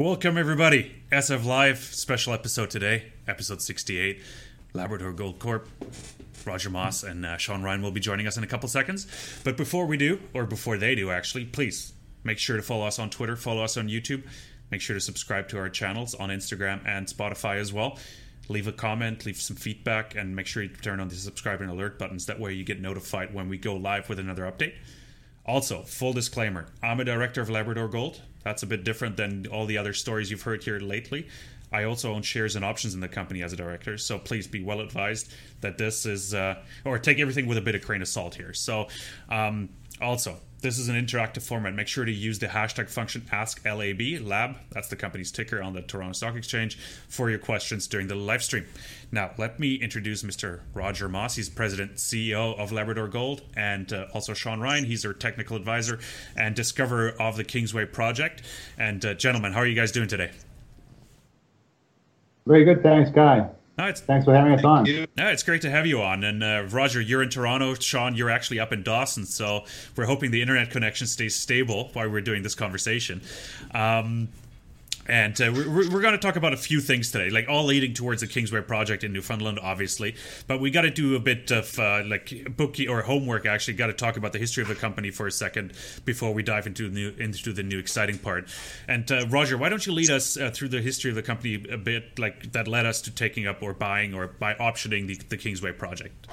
Welcome, everybody. SF Live special episode today, episode 68. Labrador Gold Corp. Roger Moss and uh, Sean Ryan will be joining us in a couple seconds. But before we do, or before they do, actually, please make sure to follow us on Twitter, follow us on YouTube. Make sure to subscribe to our channels on Instagram and Spotify as well. Leave a comment, leave some feedback, and make sure you turn on the subscribe and alert buttons. That way, you get notified when we go live with another update. Also, full disclaimer I'm a director of Labrador Gold. That's a bit different than all the other stories you've heard here lately. I also own shares and options in the company as a director, so please be well advised that this is, uh, or take everything with a bit of grain of salt here. So, um, also, this is an interactive format. Make sure to use the hashtag function AskLAB, Lab, that's the company's ticker on the Toronto Stock Exchange, for your questions during the live stream. Now, let me introduce Mr. Roger Moss. He's president CEO of Labrador Gold, and uh, also Sean Ryan. He's our technical advisor and discoverer of the Kingsway project. And, uh, gentlemen, how are you guys doing today? Very good. Thanks, Kai. No, it's, Thanks for having us on. no, it's great to have you on. And uh, Roger, you're in Toronto. Sean, you're actually up in Dawson. So we're hoping the internet connection stays stable while we're doing this conversation. Um, and uh, we're, we're going to talk about a few things today, like all leading towards the Kingsway project in Newfoundland, obviously. But we got to do a bit of uh, like bookie or homework. Actually, got to talk about the history of the company for a second before we dive into the new into the new exciting part. And uh, Roger, why don't you lead us uh, through the history of the company a bit, like that led us to taking up or buying or by optioning the, the Kingsway project?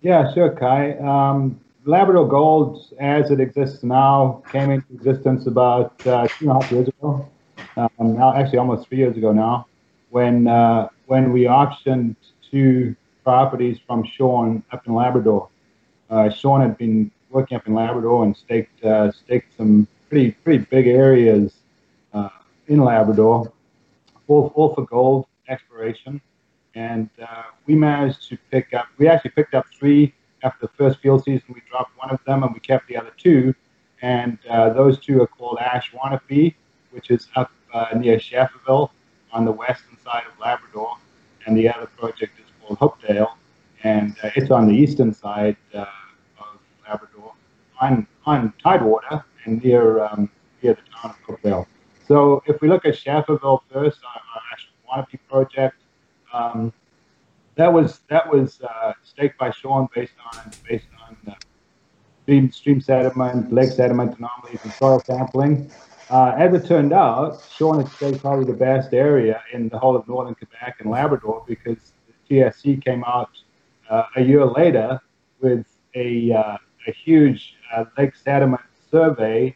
Yeah, sure, Kai. Um, Labrador Gold, as it exists now, came into existence about uh, two and a half years ago. Um, now, actually, almost three years ago now, when uh, when we auctioned two properties from Sean up in Labrador. Uh, Sean had been working up in Labrador and staked uh, staked some pretty pretty big areas uh, in Labrador, all, all for gold exploration. And uh, we managed to pick up. We actually picked up three after the first field season, we dropped one of them and we kept the other two. And uh, those two are called Ashuanipi, which is up uh, near Schefferville on the western side of Labrador. And the other project is called Hopedale, and uh, it's on the eastern side uh, of Labrador on, on Tidewater and near, um, near the town of Hopedale. So if we look at Schefferville first, our, our Ash Wanapee project, um, that was that was uh, staked by Sean based on based on uh, stream stream sediment, lake sediment anomalies, and soil sampling. Uh, as it turned out, Sean had staked probably the best area in the whole of northern Quebec and Labrador because the GSC came out uh, a year later with a uh, a huge uh, lake sediment survey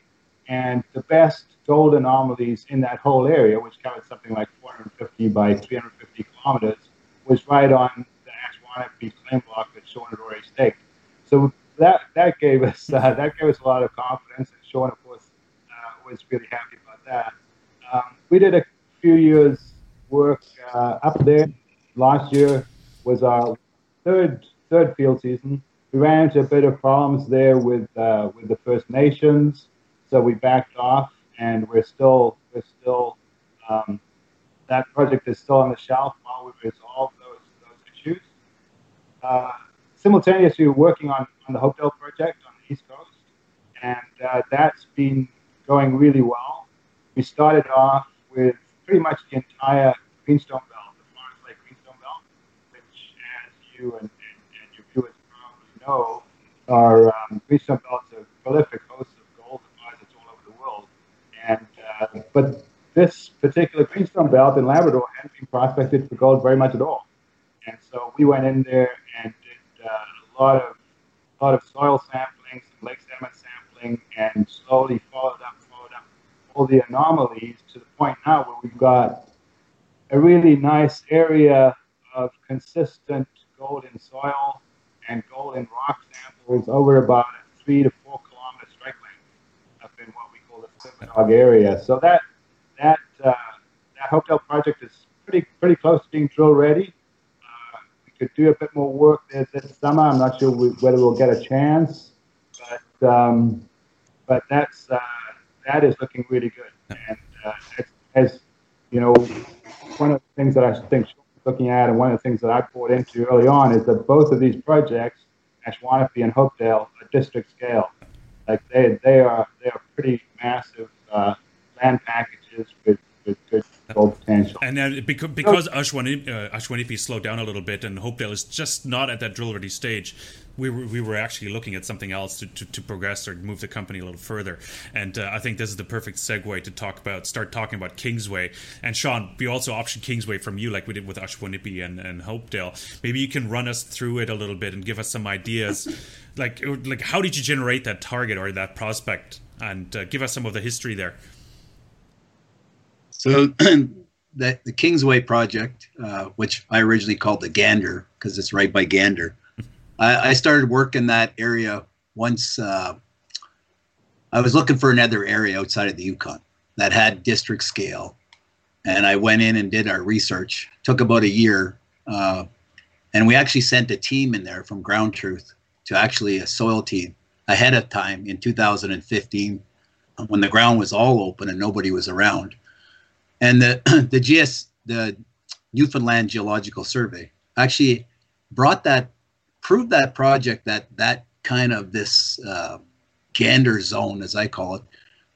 and the best gold anomalies in that whole area, which covered something like 450 by 350 kilometers was right on the Ashuanipi claim block that Sean had already staked. So that that gave us uh, that gave us a lot of confidence, and Sean, of course, uh, was really happy about that. Um, we did a few years work uh, up there. Last year was our third third field season. We ran into a bit of problems there with uh, with the First Nations, so we backed off, and we're still we're still um, that project is still on the shelf while we resolve those those issues. Uh, simultaneously, we're working on, on the Hopedale project on the East Coast, and uh, that's been going really well. We started off with pretty much the entire Greenstone Belt, the Florence Lake Greenstone Belt, which, as you and, and, and your viewers probably know, are um, Greenstone Belts are prolific hosts of gold deposits all over the world. And uh, but this particular greenstone belt in Labrador hadn't been prospected for gold very much at all. And so we went in there and did uh, a lot of a lot of soil sampling, some lake sediment sampling, and slowly followed up, followed up all the anomalies to the point now where we've got a really nice area of consistent gold in soil and gold in rock samples over about a three to four kilometer strike length up in what we call the Silvernog area. So that that uh, that Hopedale project is pretty pretty close to being drill ready. Uh, we could do a bit more work there this summer. I'm not sure we, whether we'll get a chance, but um, but that's uh, that is looking really good. And uh, as you know, one of the things that I think looking at, and one of the things that I poured into early on is that both of these projects, Ashuanipi and Hopedale, are district scale. Like they they are they are pretty massive uh, land packages with, with good gold potential. And then because, because Ashuanipi, uh, Ashuanipi slowed down a little bit and Hopedale is just not at that drill ready stage, we were, we were actually looking at something else to, to, to progress or move the company a little further. And uh, I think this is the perfect segue to talk about, start talking about Kingsway. And Sean, we also optioned Kingsway from you, like we did with Ashuanipi and, and Hopedale. Maybe you can run us through it a little bit and give us some ideas. like, like how did you generate that target or that prospect? And uh, give us some of the history there. So, the, the Kingsway project, uh, which I originally called the Gander because it's right by Gander, I, I started working that area once uh, I was looking for another area outside of the Yukon that had district scale. And I went in and did our research. Took about a year. Uh, and we actually sent a team in there from Ground Truth to actually a soil team ahead of time in 2015 when the ground was all open and nobody was around. And the, the GS, the Newfoundland Geological Survey, actually brought that proved that project that that kind of this uh, gander zone, as I call it,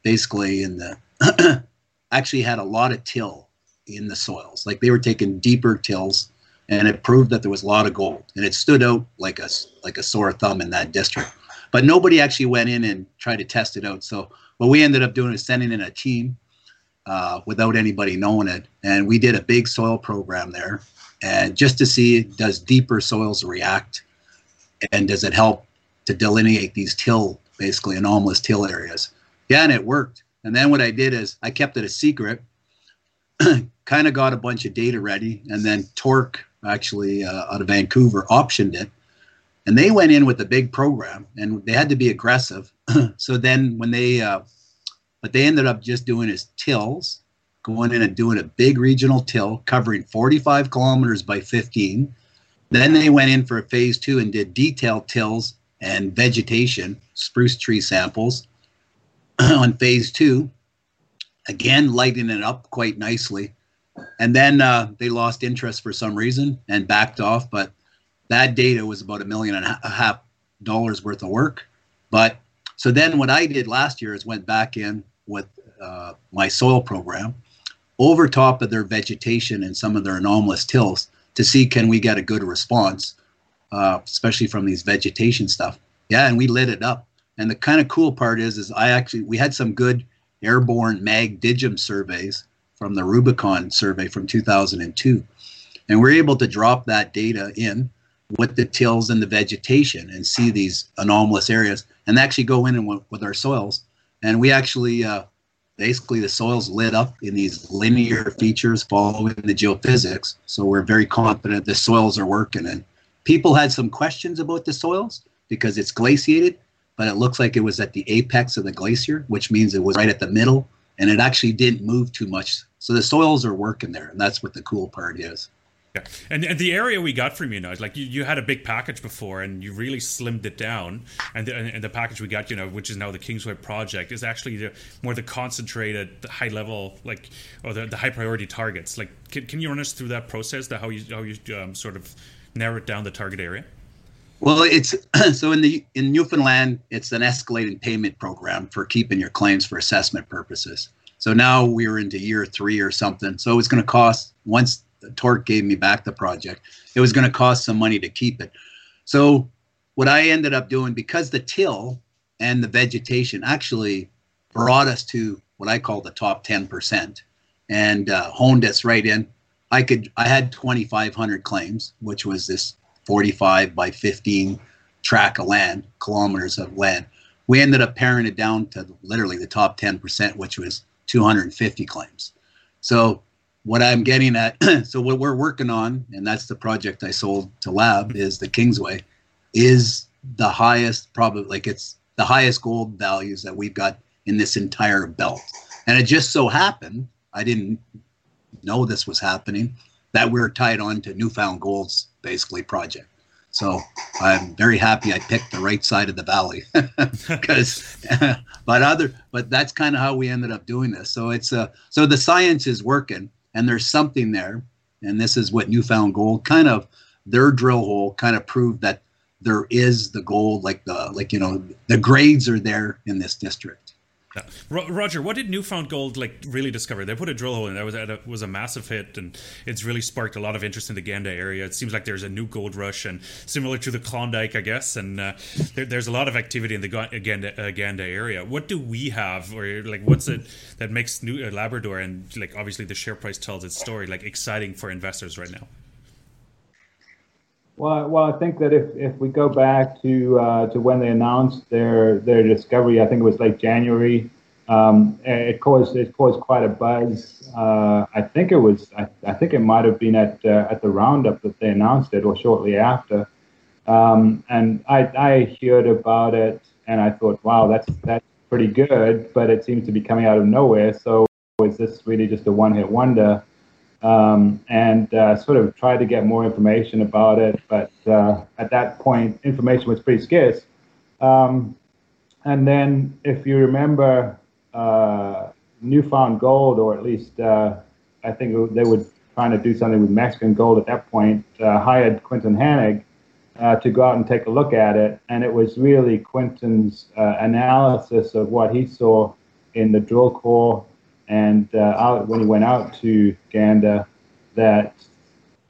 basically in the actually had a lot of till in the soils. Like they were taking deeper tills, and it proved that there was a lot of gold, and it stood out like a like a sore thumb in that district. But nobody actually went in and tried to test it out. So what we ended up doing is sending in a team uh, without anybody knowing it, and we did a big soil program there, and just to see does deeper soils react? And does it help to delineate these till basically anomalous till areas? Yeah and it worked. And then what i did is i kept it a secret kind of got a bunch of data ready and then Torq actually uh, out of vancouver optioned it. And they went in with a big program and they had to be aggressive. So then when they uh, what they ended up just doing is tills going in and doing a big regional till covering 45 kilometers by 15 then they went in for a phase two and did detailed tills and vegetation, spruce tree samples on phase two. Again, lighting it up quite nicely. And then uh, they lost interest for some reason and backed off. But that data was about a million and a half dollars worth of work. But so then what I did last year is went back in with uh, my soil program over top of their vegetation and some of their anomalous tills to see can we get a good response, uh, especially from these vegetation stuff. Yeah, and we lit it up. And the kind of cool part is, is I actually we had some good airborne mag DIGHEM surveys from the Rubicon survey from 2002, and we're able to drop that data in with the tills and the vegetation and see these anomalous areas, and actually go in and with our soils. And we actually uh, basically the soil's lit up in these linear features following the geophysics. So we're very confident the soils are working. And people had some questions about the soils because it's glaciated, but it looks like it was at the apex of the glacier, which means it was right at the middle and it actually didn't move too much. So the soils are working there, and that's what the cool part is. Yeah. And, and the area we got from you now, like you, you had a big package before and you really slimmed it down. And the, and the package we got, you know, which is now the Kingsway project, is actually the, more the concentrated, the high level, like, or the, the high priority targets. Like, can, can you run us through that process, the, how you, how you um, sort of narrowed down the target area? Well, it's so in the in Newfoundland, it's an escalating payment program for keeping your claims for assessment purposes. So now we're into year three or something. So it's going to cost once Torq gave me back the project. It was going to cost some money to keep it. So what I ended up doing because the till and the vegetation actually brought us to what I call the top 10% and uh, honed us right in. I could I had 2,500 claims, which was this 45 by 15 track of land, kilometers of land. We ended up paring it down to literally the top 10%, which was 250 claims. So what I'm getting at, so what we're working on, and that's the project I sold to Lab, is the Kingsway, is the highest, probably like it's the highest gold values that we've got in this entire belt. And it just so happened, I didn't know this was happening, that we're tied on to New Found Gold's basically project. So I'm very happy I picked the right side of the valley because, but other, but that's kind of how we ended up doing this. So it's uh, so the science is working and there's something there. And this is what New Found Gold kind of their drill hole kind of proved that there is the gold, like the like you know the grades are there in this district. Roger, what did New Found Gold like really discover? They put a drill hole in that was was a massive hit, and it's really sparked a lot of interest in the Gander area. It seems like there's a new gold rush, and similar to the Klondike, I guess, and uh, there, there's a lot of activity in the Gander, uh, Gander area. What do we have, or like what's it that makes New uh, Labrador and like obviously the share price tells its story, like exciting for investors right now? Well, well, I think that if, if we go back to uh, to when they announced their their discovery, I think it was late January. Um, it caused it caused quite a buzz. Uh, I think it was I, I think it might have been at uh, at the roundup that they announced it, or shortly after. Um, and I I heard about it, and I thought, wow, that's that's pretty good, but it seems to be coming out of nowhere. So is this really just a one hit wonder? Um, and uh, sort of tried to get more information about it. But uh, at that point, information was pretty scarce. Um, and then, if you remember, uh, New Found Gold, or at least uh, I think they were trying to do something with Mexican gold at that point, uh, hired Quentin Hennigh. Uh, to go out and take a look at it, and it was really Quentin's analysis of what he saw in the drill core and uh, out, when he went out to Gander, that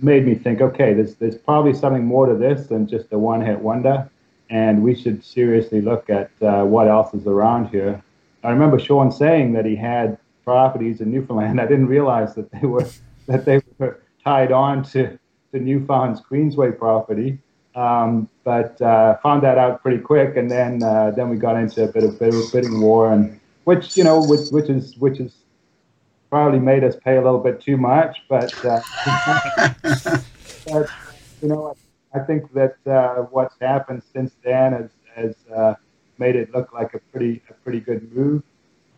made me think, okay, there's there's probably something more to this than just a one-hit wonder, and we should seriously look at uh, what else is around here. I remember Sean saying that he had properties in Newfoundland. I didn't realize that they were that they were tied on to to Newfoundland's Queensway property. Um, but uh, found that out pretty quick, and then uh, then we got into a bit of, bit of bidding war, and which you know, which, which is which is probably made us pay a little bit too much, but, uh, but you know, I think that uh, what's happened since then has, has uh, made it look like a pretty a pretty good move.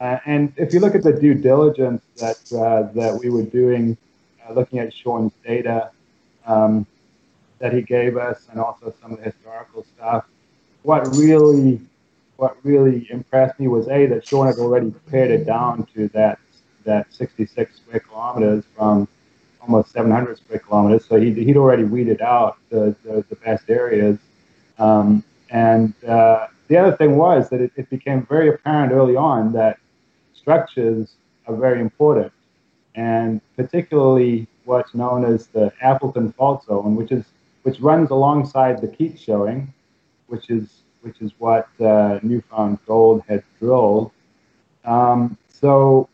Uh, and if you look at the due diligence that uh, that we were doing, uh, looking at Sean's data um, that he gave us, and also some of the historical stuff, what really what really impressed me was a that Sean had already pared it down to that that 66 square kilometers from almost 700 square kilometers. So he'd, he'd already weeded out the, the, the best areas. Um, and uh, the other thing was that it, it, became very apparent early on that structures are very important, and particularly what's known as the Appleton Fault Zone, which is which runs alongside the Keats showing, which is which is what uh, New Found Gold had drilled. Um, so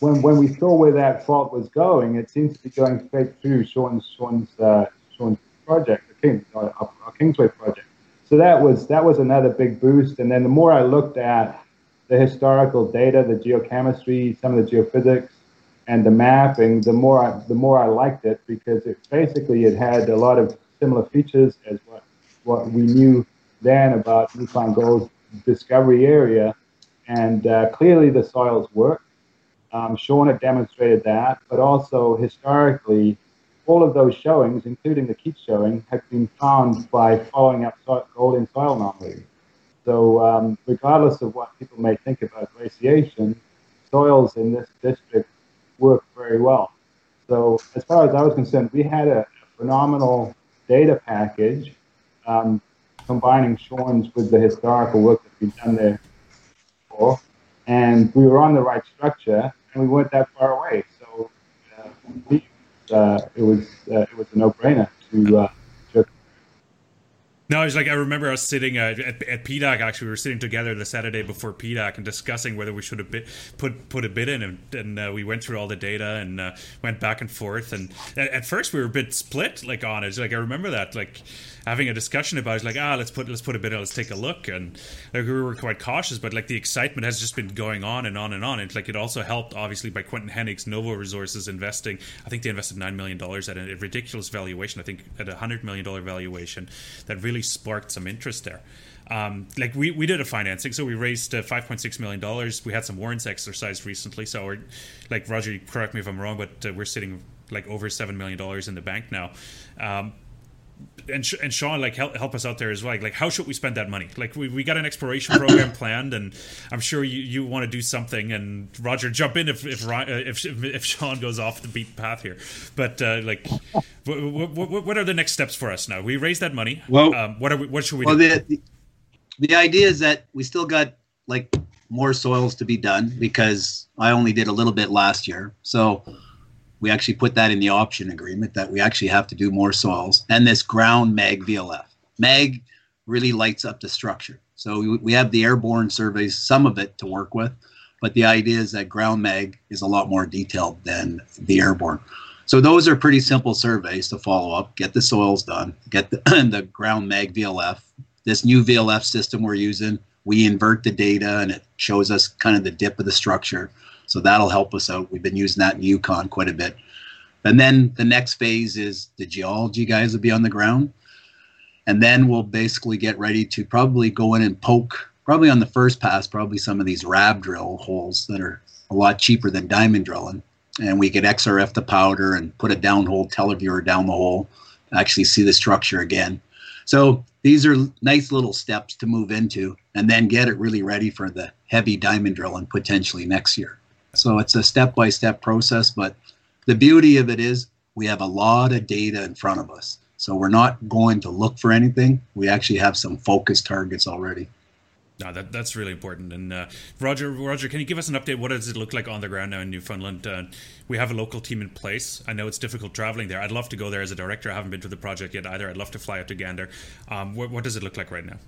when when we saw where that fault was going, it seemed to be going straight through Sean's Sean's uh, Sean's project, the King, our, our Kingsway project. So that was that was another big boost. And then the more I looked at the historical data, the geochemistry, some of the geophysics, and the mapping, the more I, the more I liked it because it basically it had a lot of similar features as what what we knew then about New Found Gold's discovery area, and uh, clearly the soils work. Um, had demonstrated that, but also historically, all of those showings, including the Keats showing, have been found by following up gold in soil anomalies. So, um, regardless of what people may think about glaciation, soils in this district work very well. So, as far as I was concerned, we had a, a phenomenal data package um, combining Sean's with the historical work that's been done there before. And we were on the right structure and we weren't that far away. So uh, uh, it was uh, it was a no brainer to. Uh, I was like I remember us sitting uh, at, at PDAC. Actually, we were sitting together the Saturday before PDAC and discussing whether we should have bid, put put a bid in, and, and uh, we went through all the data and uh, went back and forth. And at, at, first, we were a bit split, like on it. Like I remember that, like having a discussion about it, like ah let's put let's put a bid in, let's take a look and like we were quite cautious but like the excitement has just been going on and on and on and like it also helped obviously by Quentin Hennigh's Novo Resources investing I think they invested nine million dollars at a ridiculous valuation I think at a hundred million dollar valuation that really sparked some interest there um, like we, we did a financing, so we raised uh, five point six million dollars. We had some warrants exercised recently, so we're like Roger, correct me if I'm wrong, but uh, we're sitting like over seven million dollars in the bank now. Um, and and Sean like help help us out there as well. Like how should we spend that money? Like we, we got an exploration program planned, and I'm sure you, you want to do something. And Roger, jump in if if if, if Sean goes off the beat path here. But uh, like, what, what, what, are the next steps for us now? We raised that money. Well, um, what are we? What should we well, do? The, the the idea is that we still got like more soils to be done because I only did a little bit last year. So we actually put that in the option agreement that we actually have to do more soils and this ground mag VLF. Mag really lights up the structure. So we, we have the airborne surveys, some of it to work with, but the idea is that ground mag is a lot more detailed than the airborne. So those are pretty simple surveys to follow up, get the soils done, get the, the ground mag VLF. This new VLF system we're using, we invert the data and it shows us kind of the dip of the structure. So that'll help us out. We've been using that in Yukon quite a bit. And then the next phase is the geology guys will be on the ground. And then we'll basically get ready to probably go in and poke, probably on the first pass, probably some of these rab drill holes that are a lot cheaper than diamond drilling. And we get XRF the powder and put a downhole televiewer down the hole, actually see the structure again. So these are nice little steps to move into and then get it really ready for the heavy diamond drilling potentially next year. So it's a step by step process, but the beauty of it is we have a lot of data in front of us. So we're not going to look for anything. We actually have some focus targets already. No, that that's really important. And uh, Roger, Roger, can you give us an update? What does it look like on the ground now in Newfoundland? Uh, we have a local team in place. I know it's difficult traveling there. I'd love to go there as a director. I haven't been to the project yet either. I'd love to fly out to Gander. Um, what, what, does it look like right now?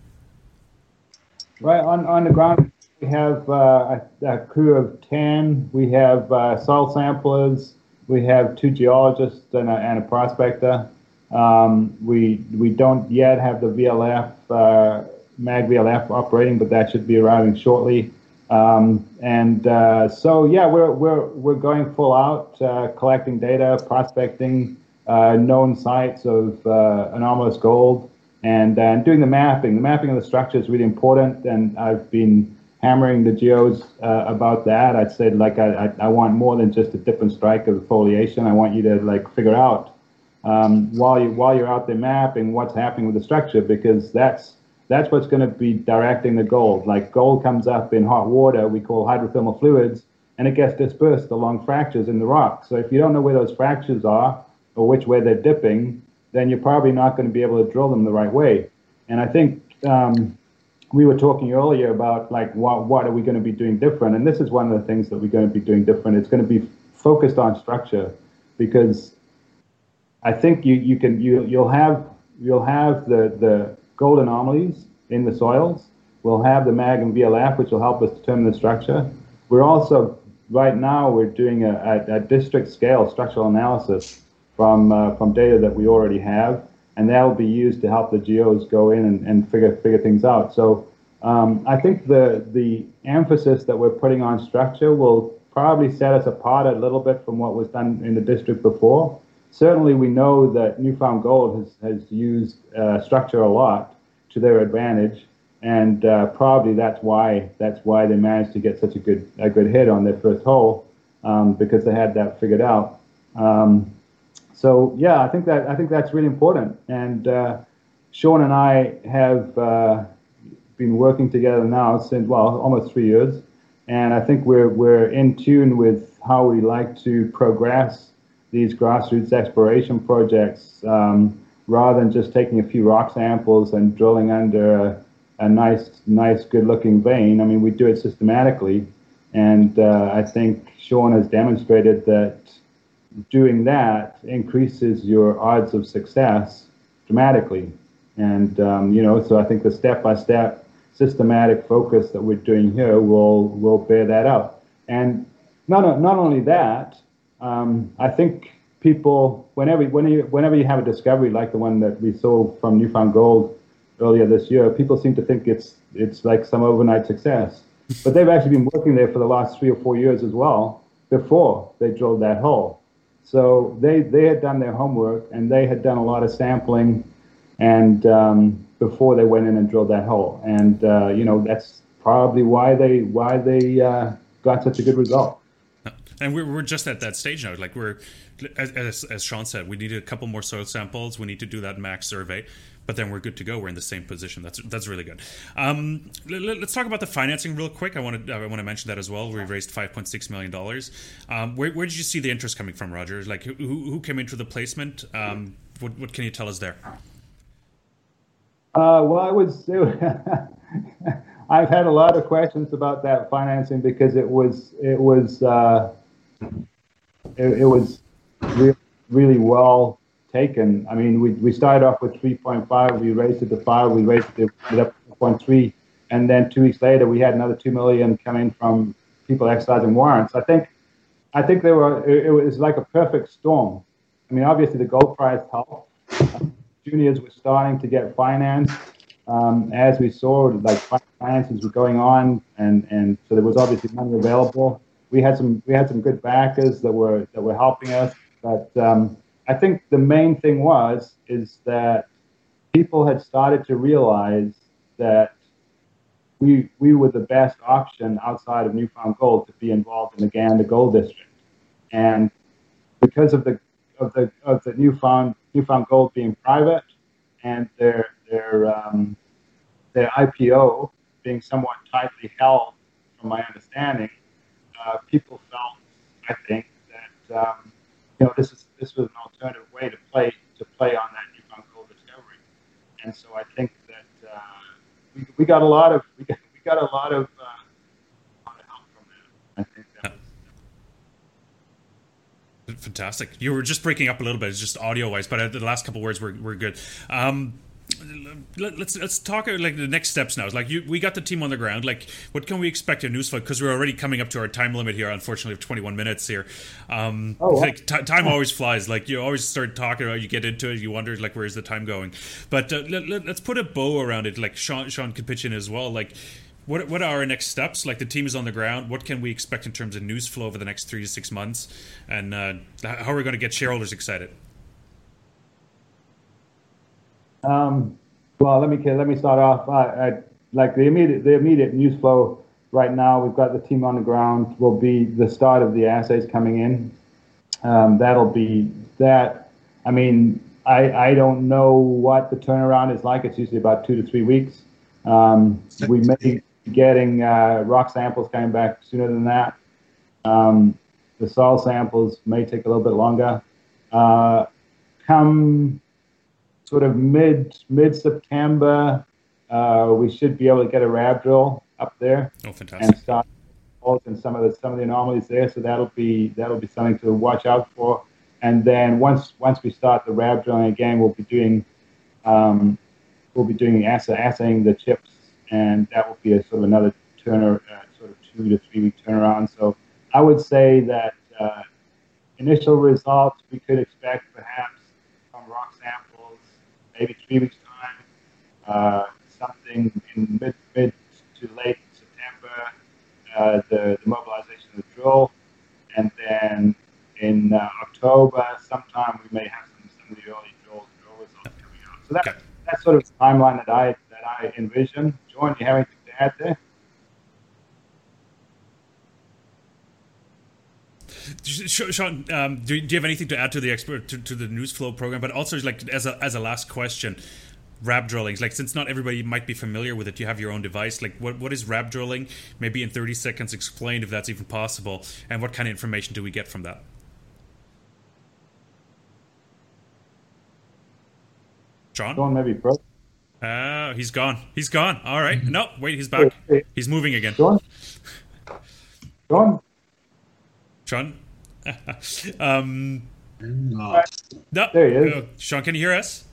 Right on on the ground, we have uh, a, crew of ten. We have uh, soil samplers. We have two geologists and a, and a prospector. Um, we we don't yet have the VLF uh, mag VLF operating, but that should be arriving shortly. Um, and uh, so yeah, we're we're we're going full out, uh, collecting data, prospecting uh, known sites of uh, anomalous gold, and and doing the mapping. The mapping of the structure is really important, and I've been hammering the geos uh, about that. I said like I, I, want more than just a dip and strike of the foliation. I want you to like figure out um, while you while you're out there mapping what's happening with the structure because that's that's what's going to be directing the gold. Like gold comes up in hot water, we call hydrothermal fluids, and it gets dispersed along fractures in the rock. So if you don't know where those fractures are or which way they're dipping, then you're probably not going to be able to drill them the right way. And I think um, we were talking earlier about like what what are we going to be doing different, and this is one of the things that we're going to be doing different. It's going to be focused on structure because I think you you can you you'll have you'll have the the gold anomalies in the soils. We'll have the MAG and VLF, which will help us determine the structure. We're also right now we're doing a, a, a district scale structural analysis from uh, from data that we already have, and that will be used to help the geos go in and, and figure figure things out. So um, I think the the emphasis that we're putting on structure will probably set us apart a little bit from what was done in the district before certainly we know that New Found Gold has, has used uh, structure a lot to their advantage, and uh, probably that's why that's why they managed to get such a good a good hit on their first hole um, because they had that figured out. Um, so yeah, I think that I think that's really important. And uh, Sean and I have uh, been working together now since well almost three years, and I think we're we're in tune with how we like to progress these grassroots exploration projects, um, rather than just taking a few rock samples and drilling under a, a nice, nice, good-looking vein, I mean, we do it systematically, and uh, I think Sean has demonstrated that doing that increases your odds of success dramatically. And um, you know, so I think the step-by-step systematic focus that we're doing here will will bear that out. And not not only that, um, I think people, whenever, whenever, you, whenever you have a discovery like the one that we saw from New Found Gold earlier this year, people seem to think it's it's like some overnight success. But they've actually been working there for the last three or four years as well before they drilled that hole. So they they had done their homework and they had done a lot of sampling, and um, before they went in and drilled that hole. And uh, you know that's probably why they why they uh, got such a good result. And we're, we're just at that stage now. Like we're as, as sean said we need a couple more soil samples. We need to do that mag survey but then we're good to go. We're in the same position. That's that's really good. Um, let, us talk about the financing real quick. I want to i want to mention that as well. We raised 5.6 million dollars. Um, where, where, did you see the interest coming from roger? Like who, who came into the placement? Um, what, what can you tell us there? Uh, well, I was I've had a lot of questions about that financing because it was it was uh, it, it, was re- really well taken. I mean, we, we started off with 3.5, we raised it to five, we raised it up to 0.3, and then two weeks later we had another two million coming from people exercising warrants. I think I think they were it, it was like a perfect storm. I mean, obviously the gold price helped. Juniors were starting to get financed um, as we saw, like finances were going on, and and so there was obviously money available. We had some we had some good backers that were that were helping us, but um, I think the main thing was is that people had started to realize that we we were the best option outside of New Found Gold to be involved in the Gander Gold District, and because of the of the of the New Found New Found Gold being private and their their um, their IPO being somewhat tightly held, from my understanding, uh, people felt, I think, that um, you know this is this was an alternative way to play to play on that New Found Gold discovery, and so I think that uh, we, we got a lot of we got, we got a lot of, uh, lot of help from that. I think that. was, Fantastic. You were just breaking up a little bit, it's just audio wise, but the last couple words were, were good. Um, let, us let's talk like the next steps now. It's like you, we got the team on the ground. Like, what can we expect in Newsflow? Because we're already coming up to our time limit here. Unfortunately, of 21 minutes here. Um, oh, wow. like t- time always flies. Like you always start talking about, you get into it, you wonder like where's the time going. But uh, let, us put a bow around it. Like Sean, Sean could pitch in as well. Like. What, what are our next steps? Like the team is on the ground. What can we expect in terms of news flow over the next three to six months? And uh, how are we going to get shareholders excited? Um, well, let me let me start off. I, I, like the immediate the immediate news flow right now. We've got the team on the ground. Will be the start of the assays coming in. Um, that'll be that. I mean, I I don't know what the turnaround is like. It's usually about two to three weeks. Um, we may be getting uh, rock samples coming back sooner than that. Um, the soil samples may take a little bit longer. Uh, come sort of mid mid September, uh, we should be able to get a RAB drill up there oh, fantastic. and start and some of the some of the anomalies there. So that'll be that'll be something to watch out for. And then once once we start the RAB drilling again, we'll be doing um, we'll be doing assay, assaying the chips, and that will be a sort of another turner uh, sort of two to three week turnaround. So I would say that uh, initial results we could expect perhaps from rock samples maybe three weeks' time, uh, something in mid, mid to late September, uh, the, the mobilization of the drill, and then in uh, October, sometime we may have some, some of the early drill, drill results coming out. So that, okay. that's sort of the timeline that I that I envision. John, do you have anything to add there? Sean, um, do, do, you have anything to add to the expert to, to, the news flow program? But also, like as a as a last question, RAB drillings. Like since not everybody might be familiar with it, you have your own device. Like what what is RAB drilling? Maybe in thirty seconds, explain if that's even possible, and what kind of information do we get from that? John? John, maybe bro. Uh, he's gone. He's gone. All right. No, wait, he's back. He's moving again. John? John? Sean? um, no. There he is. Uh, Sean, can you hear us?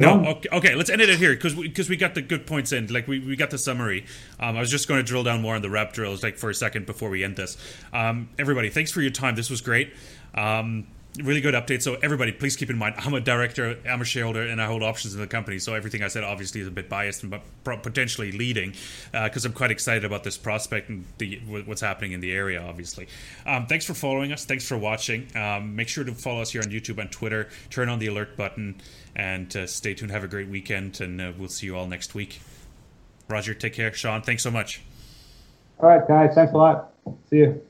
No, okay, okay. Let's end it here because because we, we, got the good points in. Like we, we got the summary. Um, I was just going to drill down more on the RAB drills, like for a second before we end this. Um, everybody, thanks for your time. This was great. Um, really good update. So everybody, please keep in mind, I'm a director, I'm a shareholder, and I hold options in the company. So everything I said obviously is a bit biased, but potentially leading because uh, I'm quite excited about this prospect and the, what's happening in the area. Obviously, um, thanks for following us. Thanks for watching. Um, make sure to follow us here on YouTube and Twitter. Turn on the alert button and uh, stay tuned. Have a great weekend, and uh, we'll see you all next week. Roger, take care. Sean, thanks so much. All right, guys. Thanks a lot. See you.